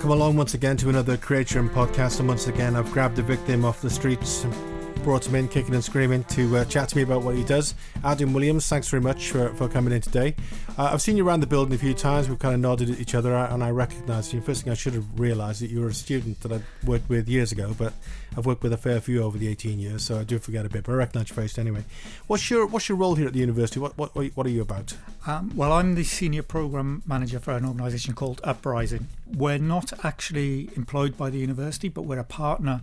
Welcome along once again to another Creatrium podcast. And once again, I've grabbed a victim off the streets and brought him in kicking and screaming to uh, chat to me about what he does. Adam Williams, thanks very much for, for coming in today. Uh, I've seen you around the building a few times. We've kind of nodded at each other, and I recognise you. First thing I should have realised that you were a student that I worked with years ago, but I've worked with a fair few over the 18 years, so I do forget a bit. But I recognise your face anyway. What's your What's your role here at the university? What What What are you about? Um, well, I'm the senior program manager for an organisation called Uprising. We're not actually employed by the university, but we're a partner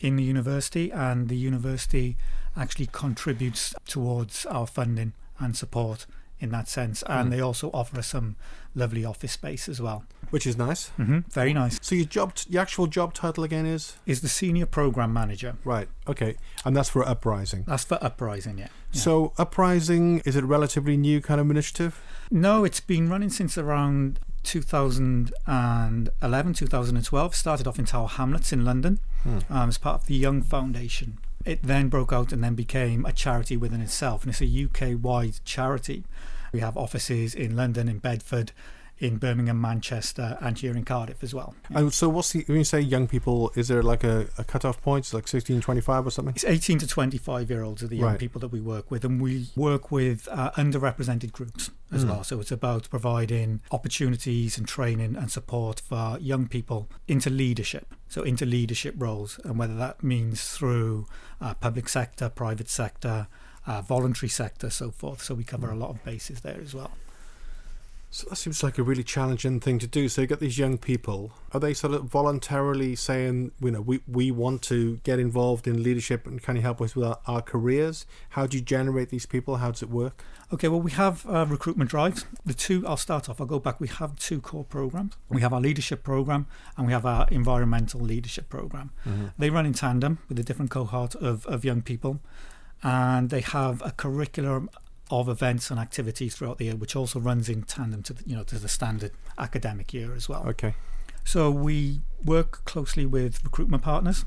in the university, and the university actually contributes towards our funding and support in that sense. And Mm. they also offer us some lovely office space as well. Which is nice. hmm Very nice. So your job, your actual job title again is Is the senior program manager. right. Okay, and that's for Uprising. That's for Uprising, yeah. yeah. So Uprising is it a relatively new kind of initiative? No, it's been running since around 2011, 2012. Started off in Tower Hamlets in London Hmm. um, as part of the Young Foundation. It then broke out and then became a charity within itself, and it's a UK-wide charity. We have offices in London, in Bedford, in Birmingham, Manchester, and here in Cardiff as well. And so what's the when you say young people? Is there like a, a cut off point? It's like 16, 25 or something? It's 18 to 25 year olds are the young Right. people that we work with, and we work with uh, underrepresented groups as Mm. well. So it's about providing opportunities and training and support for young people into leadership. So into leadership roles, and whether that means through uh, public sector, private sector, uh, voluntary sector, so forth. So we cover a lot of bases there as well. So that seems like a really challenging thing to do. So you get these young people. Are they sort of voluntarily saying, you know, we, we want to get involved in leadership and can you help us with our, our careers? How do you generate these people? How does it work? Okay, well, we have uh, recruitment drives. The two, I'll start off, I'll go back. We have two core programs. We have our leadership program and we have our environmental leadership program. They run in tandem with a different cohort of, of young people, and they have a curriculum of events and activities throughout the year, which also runs in tandem to the, you know to the standard academic year as well. Okay. So we work closely with recruitment partners,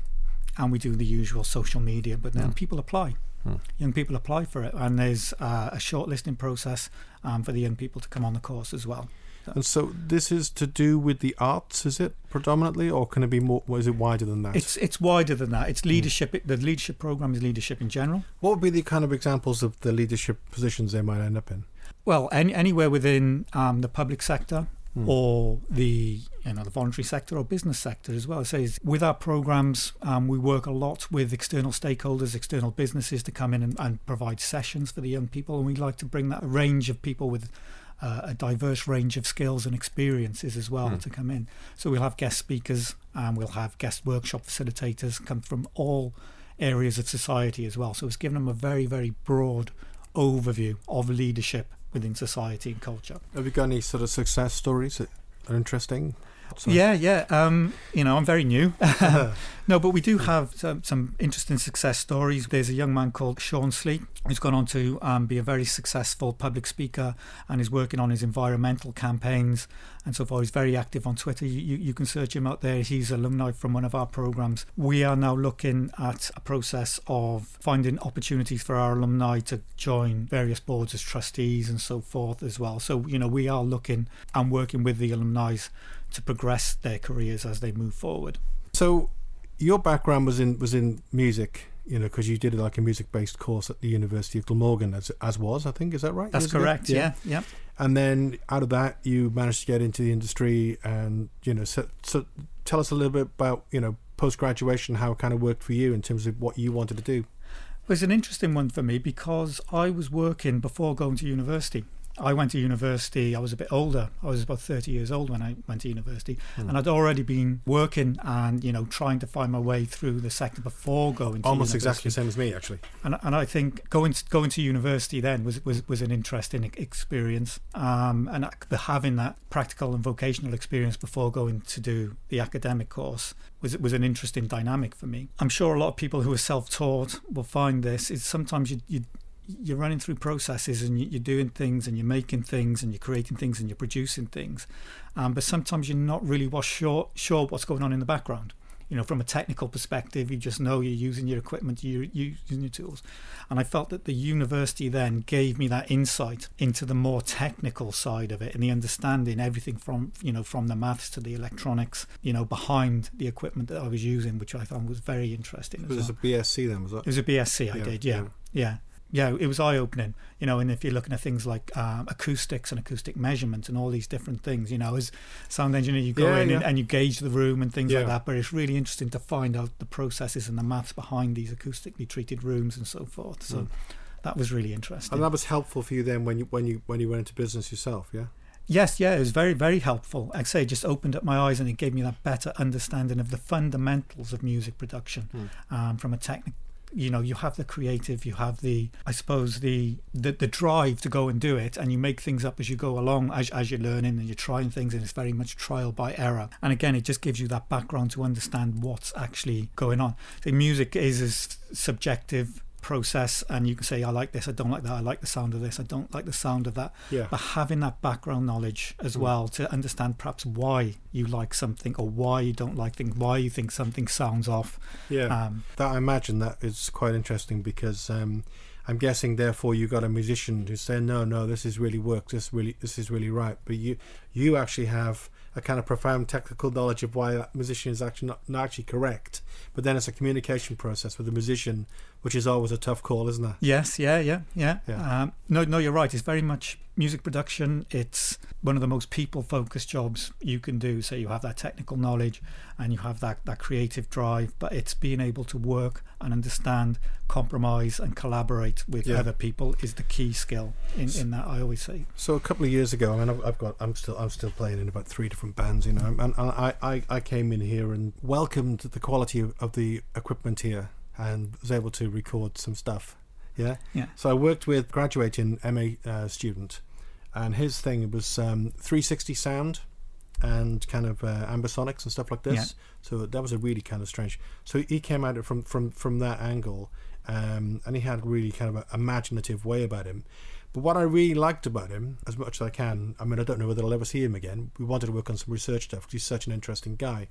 and we do the usual social media. But then Mm. people apply. Hmm. Young people apply for it, and there's uh, a shortlisting process um, for the young people to come on the course as well. And so this is to do with the arts, is it predominantly, or can it be more? Is it wider than that? It's it's wider than that. It's leadership. The leadership program is leadership in general. what would be the kind of examples of the leadership positions they might end up in? Well, any, anywhere within um, the public sector Hmm. or the you know the voluntary sector or business sector as well. So with our programs, um, we work a lot with external stakeholders, external businesses to come in and, and provide sessions for the young people, and we like to bring that range of people with. Uh, a diverse range of skills and experiences as well Hmm. to come in. So we'll have guest speakers and we'll have guest workshop facilitators come from all areas of society as well. So it's given them a very, very broad overview of leadership within society and culture. Have you got any sort of success stories that are interesting? Sorry. Yeah, yeah. Um, you know, I'm very new. no, but we do have some, some interesting success stories. There's a young man called Sean Slee who's gone on to um, be a very successful public speaker and is working on his environmental campaigns and so far. He's very active on Twitter. You, you, you can search him out there. He's alumni from one of our programs. We are now looking at a process of finding opportunities for our alumni to join various boards as trustees and so forth as well. So, you know, we are looking and working with the alumni to progress their careers as they move forward. So, your background was in was in music, you know, because you did like a music based course at the University of Glamorgan, as as was, I think, is that right? That's correct. Yeah, yeah. And then out of that, you managed to get into the industry, and you know, so, so tell us a little bit about you know post graduation, how it kind of worked for you in terms of what you wanted to do. It was an interesting one for me because I was working before going to university. I went to university, I was a bit older. I was about 30 years old when I went to university. Hmm. And I'd already been working and, you know, trying to find my way through the sector before going to university. Almost university. exactly the same as me, actually. and and I think going to, going to university then was was, was an interesting experience, um, and the having that practical and vocational experience before going to do the academic course was was an interesting dynamic for me. I'm sure a lot of people who are self-taught will find this is sometimes you you you're running through processes and you- you're doing things and you're making things and you're creating things and you're producing things, um, but sometimes you're not really sure sure what's going on in the background you know, from a technical perspective, you just know you're using your equipment, you're using your tools. And I felt that the university then gave me that insight into the more technical side of it and the understanding everything from, you know, from the maths to the electronics, you know, behind the equipment that I was using, which I found was very interesting. It Was well. a BSc then, was it? It was a BSc I Yeah, did, yeah. yeah. yeah. Yeah, it was eye opening, you know. And if you're looking at things like um, acoustics and acoustic measurements and all these different things, you know, as sound engineer, you go Yeah, in and, yeah. and you gauge the room and things Yeah. like that. But it's really interesting to find out the processes and the maths behind these acoustically treated rooms and so forth. So Mm. that was really interesting. And that was helpful for you then when you when you when you went into business yourself, yeah. Yes, yeah, it was very, very helpful. Like I say, it just opened up my eyes and it gave me that better understanding of the fundamentals of music production Hmm. um, from a technical. You know, you have the creative, you have the, I suppose, the, the the drive to go and do it, and you make things up as you go along, as as you're learning and you're trying things, and it's very much trial by error. And again, it just gives you that background to understand what's actually going on. The music is a subjective process, and you can say, I like this, I don't like that, I like the sound of this, I don't like the sound of that Yeah. but having that background knowledge as Mm. well to understand perhaps why you like something or why you don't like things, why you think something sounds off. Yeah. Um, that I imagine that is quite interesting because um, I'm guessing therefore you got a musician who's saying no no this is really work this really this is really right but you you actually have a kind of profound technical knowledge of why that musician is actually not, not actually correct but then it's a communication process with the musician which is always a tough call isn't it yes, yeah, yeah, yeah. Yeah. Um, no, no, you're right. It's very much music production. It's one of the most people-focused jobs you can do. So you have that technical knowledge and you have that that creative drive, but it's being able to work and understand, compromise, and collaborate with Yeah. other people is the key skill in, in that. I always say. So a couple of years ago, I mean, I've, I've got, I'm still, I'm still playing in about three different bands, you know, and, and I, I, I came in here and welcomed the quality of, of the equipment here, and was able to record some stuff. Yeah. Yeah. So I worked with graduating MA uh, student, and his thing was um, 360 sound, and kind of uh, ambisonics and stuff like this. Yeah. So that was a really kind of strange. So he came at it from from from that angle, um, and he had really kind of an imaginative way about him. But what I really liked about him, as much as I can, I mean, I don't know whether I'll ever see him again. We wanted to work on some research stuff because he's such an interesting guy.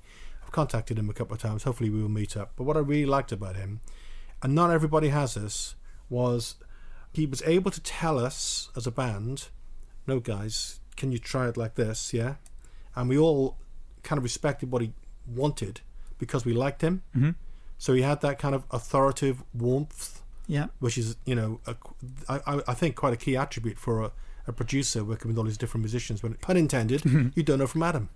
I've contacted him a couple of times. Hopefully, we will meet up. But what I really liked about him, and not everybody has this, was he was able to tell us as a band, no, guys, can you try it like this? Yeah. And we all kind of respected what he wanted because we liked him. hmm So he had that kind of authoritative warmth, Yeah. which is, you know, a, I, I- I think quite a key attribute for a, a producer working with all these different musicians. When pun intended, you don't know from Adam.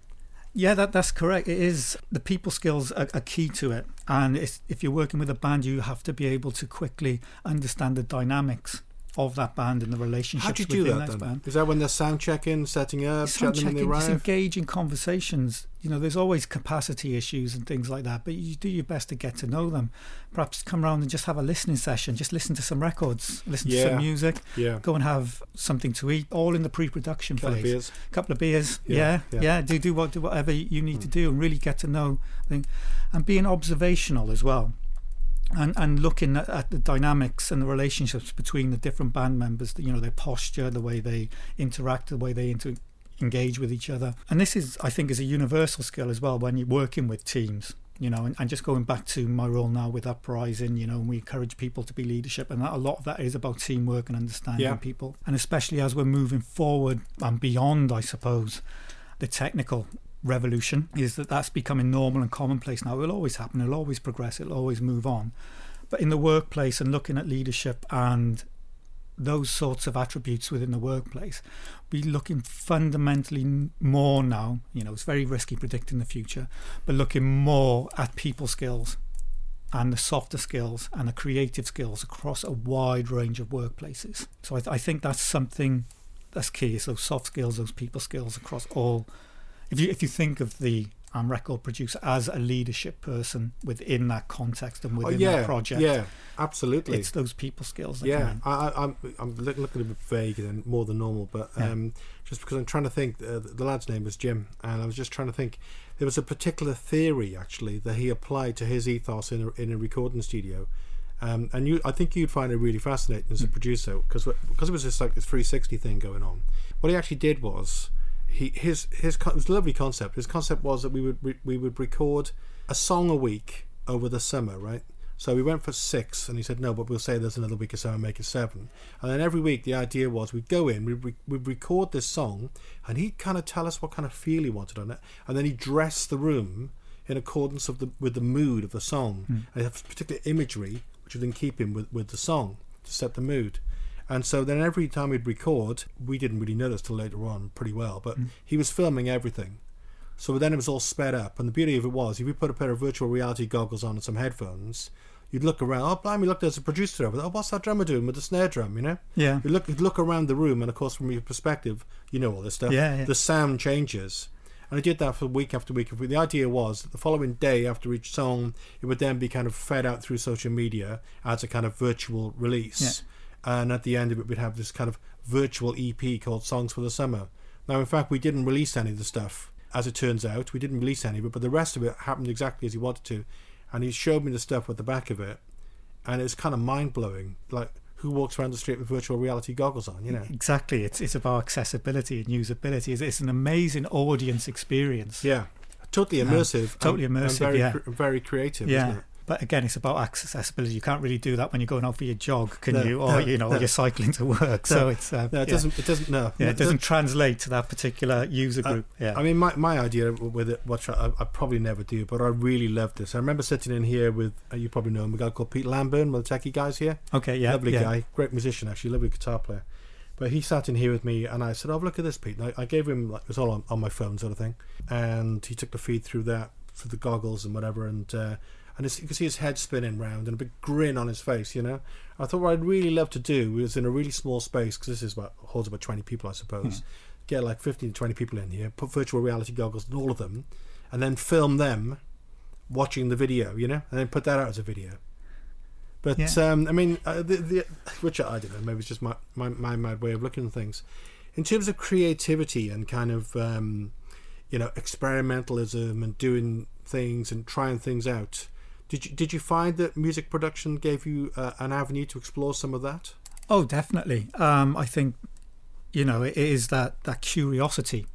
Yeah, that that's correct. It is the people skills are, are key to it, and if you're working with a band, you have to be able to quickly understand the dynamics of that band and the relationships How do you do within that that band. Is that when they're sound checking, setting up, Sound chatting when they just engaging conversations. You know, there's always capacity issues and things like that, but you do your best to get to know them. Perhaps come around and just have a listening session. Just listen to some records, listen to some music, Yeah. go and have something to eat, all in the pre-production Couple of phase beers. couple of beers. Yeah, Yeah, yeah. yeah. Do do what do whatever you need to Mm. do and really get to know things, and being observational as well, and and looking at, at the dynamics and the relationships between the different band members. You know, their posture, the way they interact, the way they inter- engage with each other, and this is, I think, is a universal skill as well when you're working with teams. You know, and, and just going back to my role now with Uprising, you know, and we encourage people to be leadership, and that, a lot of that is about teamwork and understanding Yeah. people, and especially as we're moving forward and beyond, I suppose, the technical revolution is that that's becoming normal and commonplace now. It will always happen. It'll always progress. It'll always move on. But in the workplace and looking at leadership and those sorts of attributes within the workplace, be looking fundamentally more now. You know, it's very risky predicting the future, but looking more at people skills and the softer skills and the creative skills across a wide range of workplaces. So I, th- I think that's something that's key. Those soft skills, those people skills across all. If you if you think of the um, record producer as a leadership person within that context and Oh, within yeah. that project, Yeah. Absolutely. it's those people skills. That yeah. I, I, I'm I'm look- looking a bit vague and more than normal, but Yeah. um, just because I'm trying to think, uh, the lad's name was Jim, and I was just trying to think. There was a particular theory actually that he applied to his ethos in a, in a recording studio, um, and you, I think you'd find it really fascinating as a Mm. producer because because it was just like this 360 thing going on. What he actually did was he his his it was a lovely concept. His concept was that we would re, we would record a song a week over the summer, right? So we went for six, and he said no, but we'll say there's another week or so and make it seven. And then every week the idea was we'd go in, we'd, re- we'd record this song, and he'd kind of tell us what kind of feel he wanted on it, and then he'd dress the room in accordance of the with the mood of the song, mm. and have particular imagery which would then keep him with, with the song to set the mood. And so then every time we'd record, we didn't really know this till later on pretty well, but mm. he was filming everything. So then it was all sped up. And the beauty of it was, if you put a pair of virtual reality goggles on and some headphones, you'd look around. Oh, blimey, look, there's a producer over there. Oh, what's that drummer doing with the snare drum, you know? Yeah. You look, you'd look around the room, and of course, from your perspective, you know all this stuff. Yeah, yeah. The sound changes. And I did that for week after week. The idea was that the following day after each song, it would then be kind of fed out through social media as a kind of virtual release. Yeah and at the end of it we'd have this kind of virtual EP called Songs for the Summer. Now, in fact, we didn't release any of the stuff, as it turns out. We didn't release any of it, but the rest of it happened exactly as he wanted to. And he showed me the stuff at the back of it, and it's kind of mind blowing. Like, who walks around the street with virtual reality goggles on, you know? Exactly. It's, it's about accessibility and usability. It's, it's an amazing audience experience. Yeah. Totally immersive. Um, totally immersive, and very, yeah. very creative, yeah. But again, it's about accessibility. You can't really do that when you're going out for your jog, can no, you? Or no, you know, no. you're cycling to work. So it's uh, no, it yeah. doesn't. It doesn't. No, yeah, it doesn't translate to that particular user group. Uh, yeah. I mean, my, my idea with it, which I, I probably never do, but I really love this. I remember sitting in here with uh, you probably know him, a guy called Pete Lamburn, one of the techie guys here. Okay, yeah, lovely yeah. guy, great musician actually, lovely guitar player. But he sat in here with me, and I said, "Oh, look at this, Pete." And I, I gave him like it was all on, on my phone, sort of thing, and he took the feed through that for the goggles and whatever, and. Uh, and you can see his head spinning round and a big grin on his face. You know, I thought what I'd really love to do was in a really small space because this is about holds about twenty people, I suppose. Hmm. Get like fifteen to twenty people in here, put virtual reality goggles on all of them, and then film them watching the video. You know, and then put that out as a video. But yeah. um, I mean, uh, the, the which I don't know, maybe it's just my, my my mad way of looking at things. In terms of creativity and kind of um, you know experimentalism and doing things and trying things out, did you did you find that music production gave you uh, an avenue to explore some of that? Oh, definitely. Um, I think you know it is that that curiosity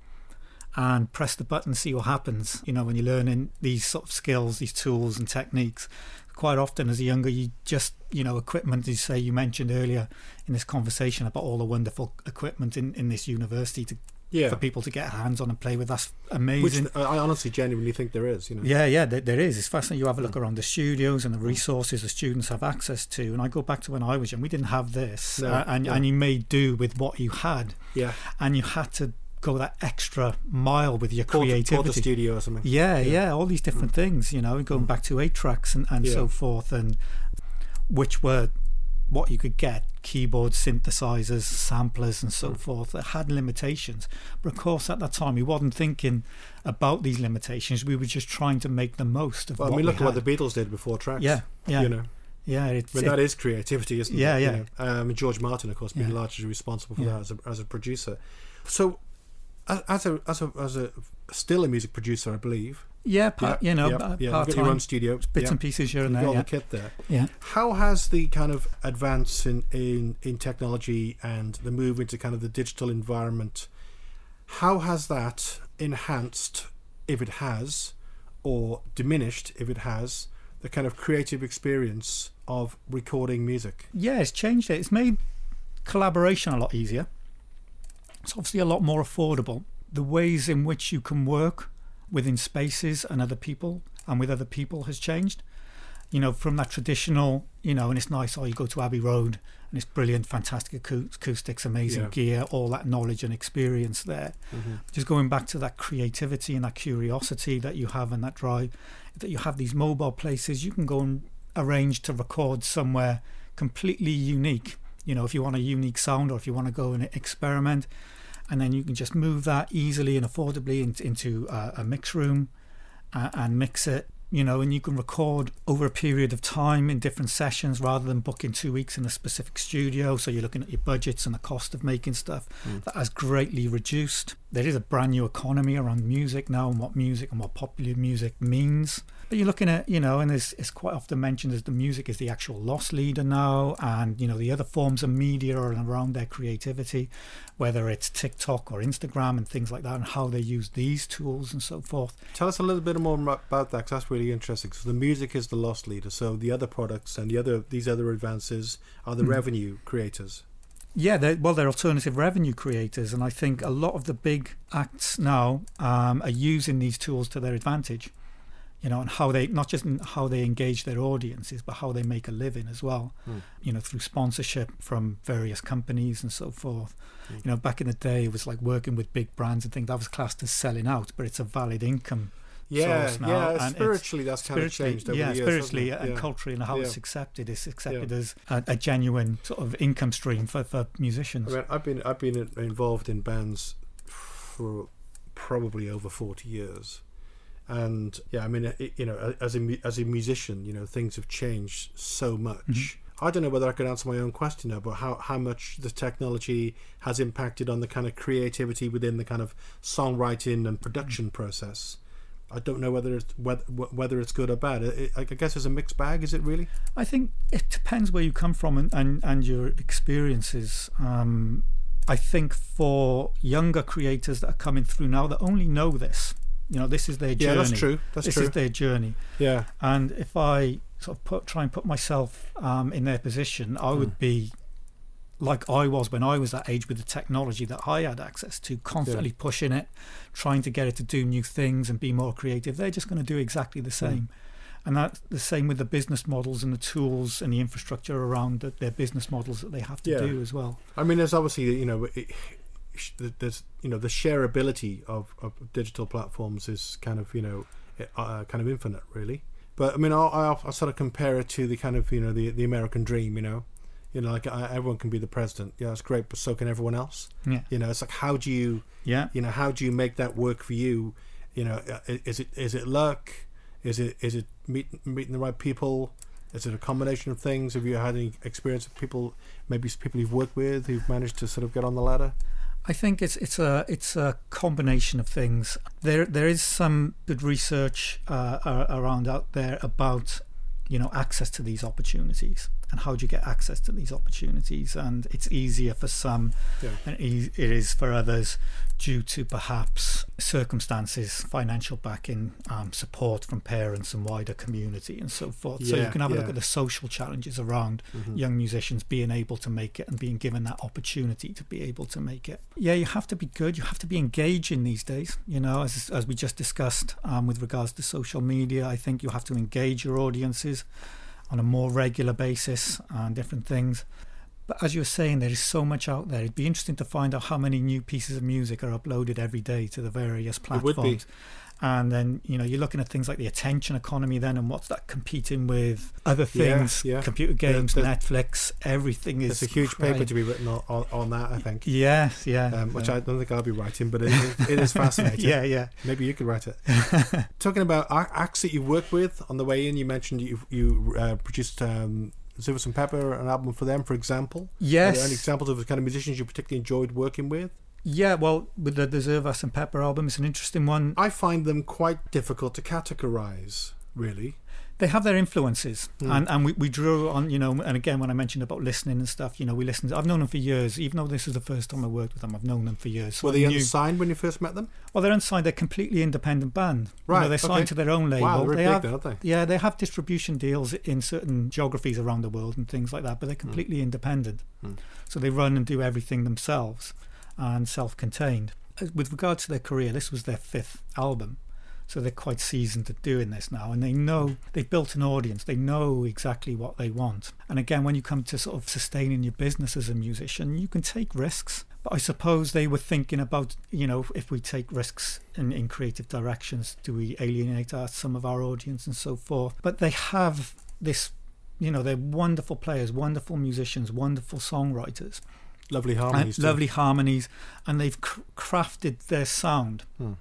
and press the button, see what happens. You know, when you're learning these sort of skills, these tools and techniques, quite often as a younger, you just, you know, equipment, as you say, you mentioned earlier in this conversation about all the wonderful equipment in, in this university to yeah. for people to get hands on and play with. That's amazing. Which I honestly genuinely think there is. You know. Yeah, yeah, there, there is. It's fascinating. You have a look around the studios and the resources the students have access to. And I go back to when I was young, we didn't have this, no, uh, and and you made do with what you had. Yeah, and you had to go that extra mile with your creativity. the studio or something. Yeah, yeah, yeah all these different mm. things. You know, going mm. back to eight tracks and and yeah. so forth, and which were what you could get keyboard synthesizers samplers and so mm. forth that had limitations but of course at that time we wasn't thinking about these limitations we were just trying to make the most of well, what I mean look at what the Beatles did before tracks yeah yeah you know yeah, it's, I mean, that is creativity, isn't yeah, it? Yeah, yeah. Um, George Martin, of course, being yeah. largely responsible for yeah. that as a, as a producer. So, as a as a as a still a music producer, I believe. Yeah, part, you know, yeah, yeah. Part your own studio, bits yeah. and pieces here and there. Got yeah. the kit there. Yeah. How has the kind of advance in, in in technology and the move into kind of the digital environment? How has that enhanced, if it has, or diminished, if it has, the kind of creative experience of recording music? Yeah, it's changed it. It's made collaboration a lot easier. It's obviously a lot more affordable. The ways in which you can work within spaces and other people and with other people has changed. You know, from that traditional, you know, and it's nice, oh, you go to Abbey Road and it's brilliant, fantastic acoustics, amazing yeah. gear, all that knowledge and experience there. Mm-hmm. Just going back to that creativity and that curiosity that you have and that drive, that you have these mobile places, you can go and arrange to record somewhere completely unique. You know, if you want a unique sound or if you want to go and experiment, and then you can just move that easily and affordably into, into uh, a mix room uh, and mix it you know and you can record over a period of time in different sessions rather than booking two weeks in a specific studio. So you're looking at your budgets and the cost of making stuff mm. that has greatly reduced. There is a brand new economy around music now and what music and what popular music means But you're looking at, you know, and it's, it's quite often mentioned as the music is the actual loss leader now, and, you know, the other forms of media are around their creativity, whether it's TikTok or Instagram and things like that, and how they use these tools and so forth. Tell us a little bit more about that, because that's really interesting. So the music is the loss leader. So the other products and the other these other advances are the mm. revenue creators. Yeah, they're, well, they're alternative revenue creators, and I think a lot of the big acts now um, are using these tools to their advantage you know, and how they not just how they engage their audiences, but how they make a living as well. Mm. You know, through sponsorship from various companies and so forth. Mm. You know, back in the day, it was like working with big brands and things that was classed as selling out, but it's a valid income. Yeah, yeah. Spiritually, that's kind of changed over yeah, the years. Spiritually and yeah. culturally, and how yeah. it's accepted, it's accepted yeah. as a, a, genuine sort of income stream for, for musicians. I mean, I've been I've been involved in bands for probably over forty years and yeah, I mean, it, you know, as a as a musician, you know, things have changed so much. Mm-hmm. I don't know whether I can answer my own question now, but how how much the technology has impacted on the kind of creativity within the kind of songwriting and production mm-hmm. process. I don't know whether it's whether, whether it's good or bad. It, I guess it's a mixed bag. Is it really? I think it depends where you come from and and, and your experiences. Um, I think for younger creators that are coming through now that only know this, you know, this is their journey. Yeah, that's true. That's this true. is their journey. Yeah. And if I sort of put, try and put myself um, in their position, I would mm. be like I was when I was that age with the technology that I had access to, constantly yeah. pushing it, trying to get it to do new things and be more creative. They're just going to do exactly the same. Mm. And that's the same with the business models and the tools and the infrastructure around the, their business models that they have to yeah. do as well. I mean, there's obviously, you know, it, there's you know the shareability of, of digital platforms is kind of you know uh, kind of infinite really. But i mean I'll, I'll, I'll, sort of compare it to the kind of you know the, the american dream you know? You know like uh, everyone can be the president. Yeah it's great but so can everyone else. Yeah. You know it's like how do you yeah. you know how do you make that work for you? You know uh, is it is it luck? Is it is it meet, meeting the right people? Is it a combination of things? Have you had any experience of people maybe people you've worked with who've managed to sort of get on the ladder I think it's it's a it's a combination of things. There there is some good research uh, around out there about you know access to these opportunities and how do you get access to these opportunities? And it's easier for some yeah. and it is for others due to perhaps circumstances financial backing um, support from parents and wider community and so forth. Yeah, so you can have a look at the social challenges around mm-hmm. young musicians being able to make it and being given that opportunity to be able to make it. Yeah you have to be good. You have to be engaging these days. You know as, as we just discussed um, with regards to social media i think you have to engage your audiences on a more regular basis and different things. But as you were saying, there is so much out there. It'd be interesting to find out how many new pieces of music are uploaded every day to the various platforms and then you know you're looking at things like the attention economy then and what's that competing with other things yeah, yeah. computer games yeah, netflix everything is there's a huge paper to be written on, on, on that i think yes yeah um, which i don't think i'll be writing but it, it is fascinating yeah yeah maybe you could write it talking about acts that you work with on the way in you mentioned you you uh, produced um, and Pepper, an album for them, for example. Yes. Are there any examples of the kind of musicians you particularly enjoyed working with? Yeah, well, with the Zervas and Pepper album, it's an interesting one. I find them quite difficult to categorize, really. They have their influences, mm. and, and we, we drew on, you know, and again, when I mentioned about listening and stuff, you know, we listened. I've known them for years, even though this is the first time I worked with them, I've known them for years. So Were they unsigned when you first met them? Well, they're unsigned, they're completely independent band. Right. You know, they're signed okay. to their own label. Wow, they're they have, aren't they? Yeah, they have distribution deals in certain geographies around the world and things like that, but they're hmm. completely mm. independent. Mm. So they run and do everything themselves and self contained. Uh, with regard to their career, this was their fifth album. So they're quite seasoned at doing this now, and they know they've built an audience. They know exactly what they want. And again, when you come to sort of sustaining your business as a musician, you can take risks. But I suppose they were thinking about, you know, if we take risks in, in creative directions, do we alienate our, some of our audience and so forth? But they have this, you know, they're wonderful players, wonderful musicians, wonderful songwriters lovely harmonies, lovely harmonies, and they've cr- crafted their sound hmm.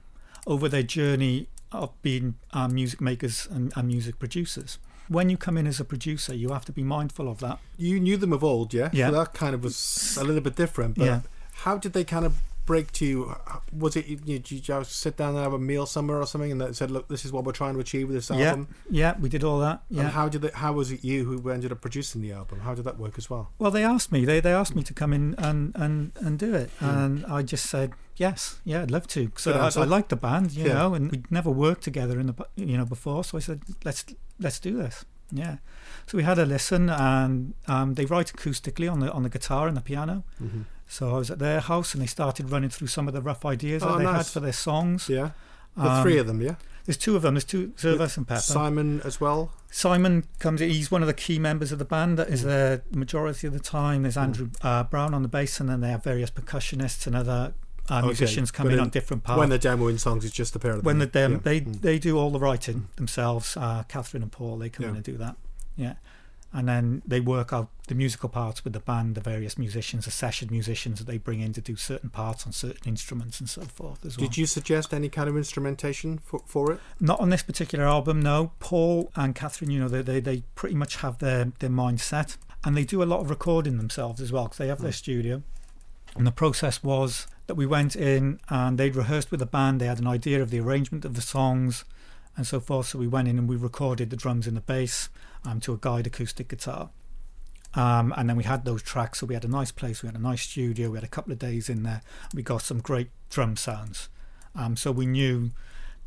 over their journey of being uh, music makers and, and, music producers. When you come in as a producer, you have to be mindful of that. You knew them of old, yeah. Yeah. So that kind of was a little bit different. But yeah. how did they kind of break to you? Was it you, did you just sit down and have a meal somewhere or something, and they said, "Look, this is what we're trying to achieve with this album"? yeah, yeah, we did all that. And Yeah. how did it? How was it you who ended up producing the album? How did that work as well? Well, they asked me. They they asked me to come in and and and do it, Hmm. and I just said yes, yeah, I'd love to. So I. I liked the band, you Yeah. know, and we'd never worked together in the you know before. So I said let's let's do this. Yeah. So we had a listen, and um, they write acoustically on the on the guitar and the piano. Mm-hmm. So I was at their house, and they started running through some of the rough ideas Oh, that they had for their songs. Yeah, the Um, three of them. Yeah, There's two of them. There's two, of and Pepper. Simon as well. Simon comes. He's one of the key members of the band that is Mm. there the majority of the time. There's Andrew uh, Brown on the bass, and then they have various percussionists and other uh, Okay, musicians come but in on different parts. When they're demoing songs, it's just a pair of them. when the dem- Yeah. they Mm. they do all the writing themselves. Uh, Catherine and Paul they come in and do that. Yeah, and then they work out the musical parts with the band, the various musicians, the session musicians that they bring in to do certain parts on certain instruments and so forth as well. Did you suggest any kind of instrumentation for, for it? Not on this particular album, no. Paul and Catherine, you know, they, they, they pretty much have their, their mindset and they do a lot of recording themselves as well because they have their Mm. studio. And the process was that we went in and they'd rehearsed with the band, they had an idea of the arrangement of the songs and so forth. So we went in and we recorded the drums and the bass um, to a guide acoustic guitar. Um, and then we had those tracks, so we had a nice place, we had a nice studio, we had a couple of days in there, we got some great drum sounds. Um, so we knew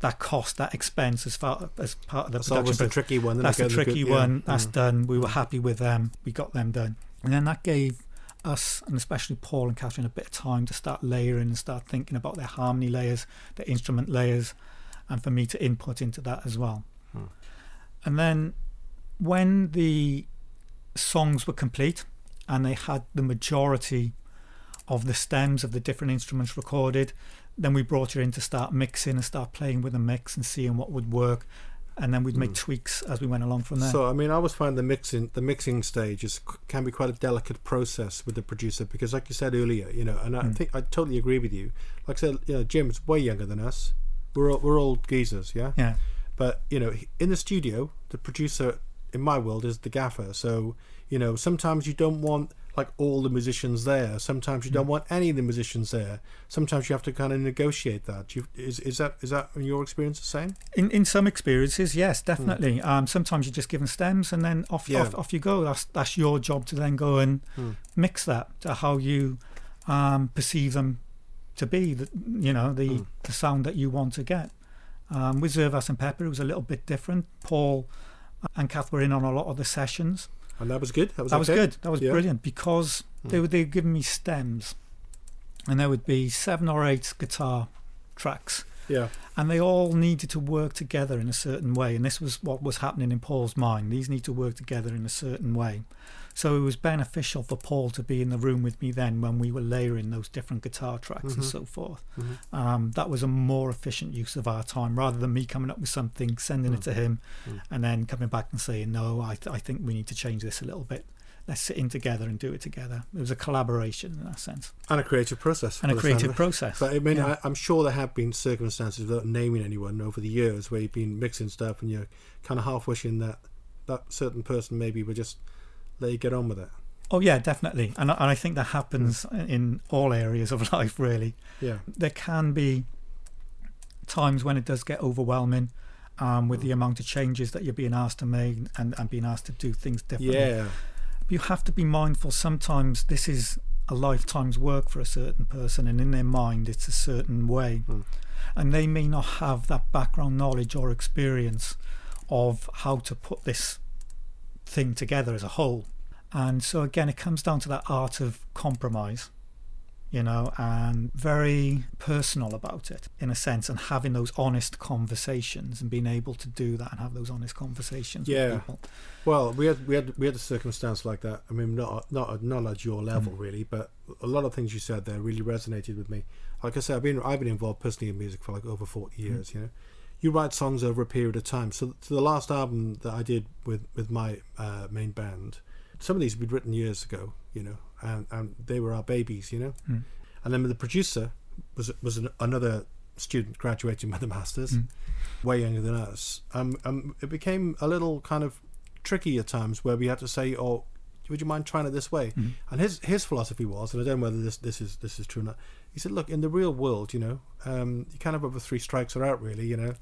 that cost, that expense as far as part of the That's production. always the tricky one. That's the tricky good- yeah. one. That's Mm. done. We were happy with them. We got them done. And then that gave us, and especially Paul and Catherine, a bit of time to start layering and start thinking about their harmony layers, their instrument layers, and for me to input into that as well. Hmm. And then when the songs were complete and they had the majority of the stems of the different instruments recorded, then we brought her in to start mixing and start playing with the mix and seeing what would work. And then we'd make Mm. tweaks as we went along from there. So I mean, I always find the mixing the mixing stage is can be quite a delicate process with the producer because, like you said earlier, you know, and I Mm. think I totally agree with you. Like I said, you know, Jim's way younger than us. We're all, we're old geezers, yeah. yeah. But you know, in the studio, the producer in my world is the gaffer. So you know, sometimes you don't want like all the musicians there. Sometimes you don't want any of the musicians there. Sometimes you have to kind of negotiate that. You, is is that is that in your experience the same? In in some experiences, yes, definitely. Um, sometimes you're just given stems, and then off, Yeah. off off you go. That's that's your job to then go and Hmm. mix that to how you um, perceive them to be. The, you know the Hmm. the sound that you want to get. Um, with Zervas and Pepper, it was a little bit different. Paul and Kath were in on a lot of the sessions. And that was good. That was that was good. That was Yeah. brilliant because they Hmm. were they were giving me stems, and there would be seven or eight guitar tracks Yeah. and they all needed to work together in a certain way and this was what was happening in paul's mind these need to work together in a certain way so it was beneficial for paul to be in the room with me then when we were layering those different guitar tracks and Mhm. so forth Mhm. um, that was a more efficient use of our time rather than me coming up with something sending it Mm. to him Mm. and then coming back and saying no I, th- I think we need to change this a little bit let's sit in together and do it together it was a collaboration in that sense And a creative process. and a by the sound of creative process But I mean, Yeah. I, I'm sure there have been circumstances without naming anyone over the years where you've been mixing stuff and you're kind of half wishing that that certain person maybe would just let you get on with it. Oh yeah, definitely, and I- and I think that happens in all areas of life. Really, Yeah. there can be times when it does get overwhelming um, with the amount of changes that you're being asked to make and, and being asked to do things differently. Yeah. you have to be mindful. Sometimes this is a lifetime's work for a certain person, and in their mind, it's a certain way, Mm. and they may not have that background knowledge or experience of how to put this thing together as a whole. And so again, it comes down to that art of compromise, you know, and very personal about it in a sense, and having those honest conversations and being able to do that and have those honest conversations Yeah. with people. Well, we had we had we had a circumstance like that. I mean, not not not at your level really, but a lot of things you said there really resonated with me. Like I said, I've been I've been involved personally in music for like over forty years. You know, you write songs over a period of time. So, so the last album that I did with with my uh, main band, some of these been written years ago. You know, and and they were our babies. You know, Mm. and then the producer was was an, another student graduating with a masters, Mm. way younger than us. Um, um, it became a little kind of tricky at times where we had to say, "Oh, would you mind trying it this way? Mhm. And his his philosophy was, and I don't know whether this this is this is true or not. He said, look, in the real world, you know, um, you kind of have a three strikes are out, really. You know,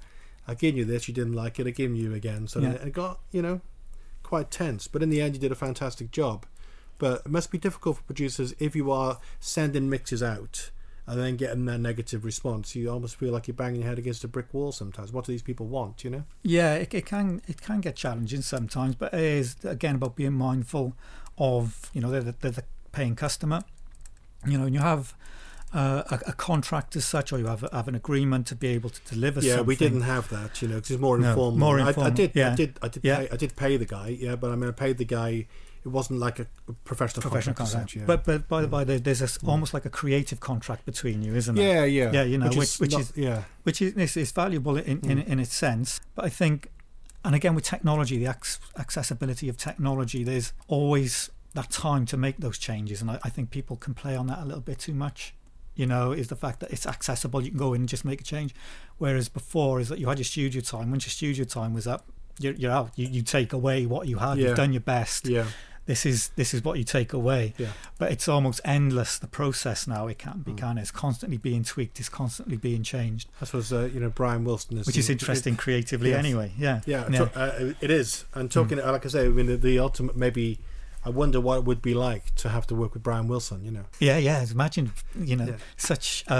I gave you this, you didn't like it, I gave you again, so Yeah. it got you know quite tense. But in the end, you did a fantastic job. But it must be difficult for producers if you are sending mixes out and then getting that negative response. You almost feel like you're banging your head against a brick wall sometimes. What do these people want? You know? Yeah, it, it can it can get challenging sometimes, but it is again about being mindful of you know they're the, they're the paying customer. You know, and you have uh, a, a contract as such, or you have have an agreement to be able to deliver. yeah, we didn't have that. You know, because it's more No, informal. more I- I, informal, did, I did, I did, Yeah. pay, I did pay the guy. Yeah, but I mean, I paid the guy. It wasn't like a professional, professional contract. contract. yeah. But but by the Mm. by, there- there's a Mm. almost like a creative contract between you, isn't there? yeah, yeah, Yeah, you know, which, which- is which not- is- yeah, which is, is, is valuable in, in, Mm. in its sense. But I think, and again with technology, the ac- accessibility of technology, there's always that time to make those changes, and I, I think people can play on that a little bit too much. You know, is the fact that it's accessible, you can go in and just make a change. Whereas before, is that you had your studio time. Once your studio time was up, you're, you're out. You, you take away what you had. Yeah. You've done your best. yeah, This is this is what you take away. yeah. But it's almost endless the process now. It can't be, Mm. can it? It's constantly being tweaked. It's constantly being changed That's what uh, you know. Brian Wilson is, which is interesting creatively yes. anyway yeah Yeah, yeah. uh, it is. And talking, like I say, I mean, the, the ultimate maybe. I wonder what it would be like to have to work with Brian Wilson. You know, yeah yeah imagine you know Yeah. such a,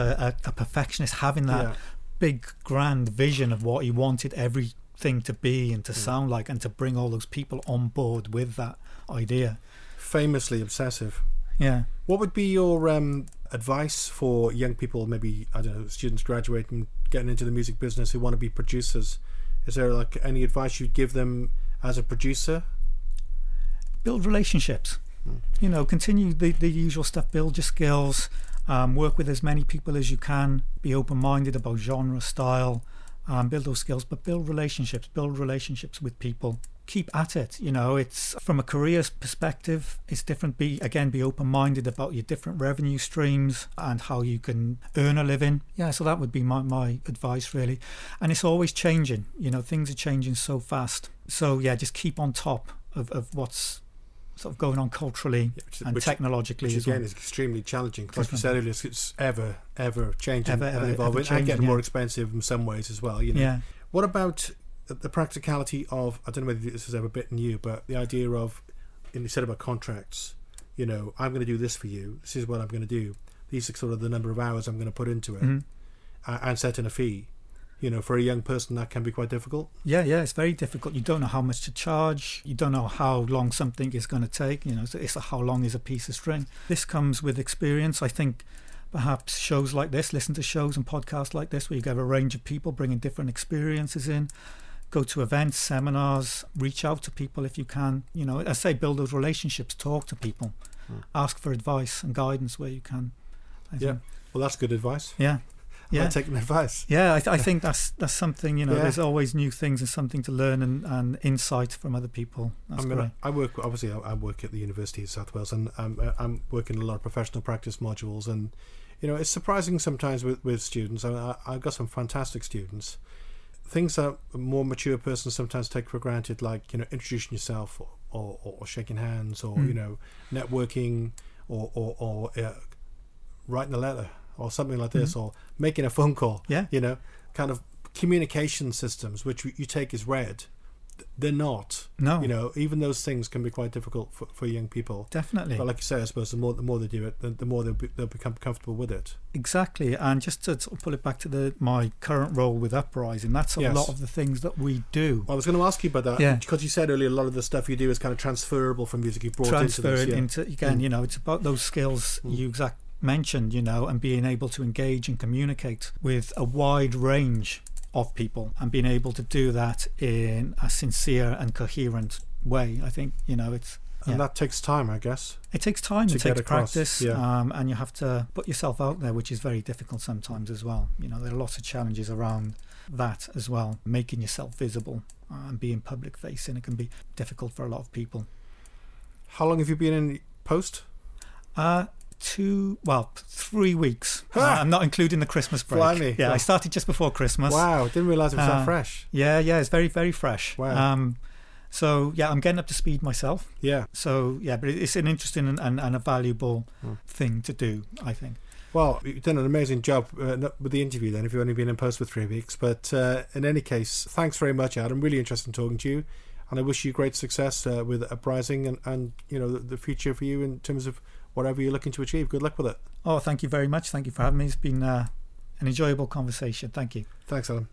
a, a perfectionist having that yeah, big grand vision of what he wanted everything to be and to Mm. sound like and to bring all those people on board with that idea famously obsessive. yeah What would be your um, advice for young people, maybe I don't know, students graduating, getting into the music business who want to be producers? Is there like any advice you'd give them as a producer? Build relationships. Mm. you know continue the, the usual stuff build your skills um, work with as many people as you can be open-minded about genre style um, build those skills but build relationships build relationships with people. Keep at it you know it's from a career perspective it's different. Be again be open-minded about your different revenue streams and how you can earn a living. Yeah so that would be my, my advice really. And it's always changing you know things are changing so fast. So yeah just keep on top of, of what's sort of going on culturally Yeah, which, and which, technologically which as well. again is extremely challenging. Like you said earlier, it's, ever, ever changing Ever, and ever, evolving, ever and changing, getting more yeah. expensive in some ways as well. You know. yeah What about the- the practicality of? I don't know whether this has ever bitten you, but the idea of, instead about contracts, you know, I'm going to do this for you. This is what I'm going to do. These are sort of the number of hours I'm going to put into it, Mhm. uh, and setting a fee. You know, for a young person, that can be quite difficult. yeah yeah it's very difficult you don't know how much to charge you don't know how long something is going to take you know so it's a, how long is a piece of string this comes with experience i think perhaps shows like this listen to shows and podcasts like this where you get a range of people bringing different experiences in go to events seminars reach out to people if you can you know i say build those relationships talk to people Hmm. ask for advice and guidance where you can I Yeah. think. Well, that's good advice. yeah Yeah. yeah taking advice. Yeah, I, th- I think that's that's something. You know, Yeah. there's always new things and something to learn and, and insight from other people. That's I mean, great. I, I work obviously. I, work at the University of South Wales, and I'm uh, I'm working a lot of professional practice modules, and you know, it's surprising sometimes with with students. I, I I've got some fantastic students. Things that a more mature persons sometimes take for granted, like you know, introducing yourself, or or, or shaking hands, or Mm. you know, networking, or or, or uh, writing a letter, or something like this, or making a phone call. Yeah. you know, kind of communication systems which you take as read. They're not. No, You know, even those things can be quite difficult for, for young people. definitely, But like you say, I suppose the more the more they do it, the, the more they'll, be, they'll become comfortable with it. exactly. And just to sort of pull it back to the my current role with Uprising, that's a Yes. lot of the things that we do. Well, I was going to ask you about that Yeah. because you said earlier a lot of the stuff you do is kind of transferable from music you brought transfer into this. Yeah. into again Mm. you know it's about those skills Mm. you exact mentioned you know and being able to engage and communicate with a wide range of people and being able to do that in a sincere and coherent way i think you know it's and yeah. that takes time, I guess. it takes time to it takes across, practice yeah. um, and you have to put yourself out there which is very difficult sometimes as well you know there are lots of challenges around that as well making yourself visible and being public facing it can be difficult for a lot of people How long have you been in post? Uh, two, well, three weeks. Uh! I'm not including the Christmas break. Blimey. Yeah, Wow. I started just before Christmas. Wow, didn't realise it was that Uh, fresh. Yeah, yeah, it's very, very fresh. Wow. Um, So yeah, I'm getting up to speed myself. Yeah. So yeah, but it's an interesting and, and, and a valuable Hmm. thing to do, I think. Well, you've done an amazing job uh, with the interview then, if you've only been in post for three weeks. But uh, in any case, thanks very much, Adam. Really interested in talking to you. And I wish you great success uh, with Uprising and, and, you know, the, the future for you in terms of whatever you're looking to achieve. Good luck with it. Oh, thank you very much. Thank you for having me. It's been uh, an enjoyable conversation. Thank you. Thanks, Adam.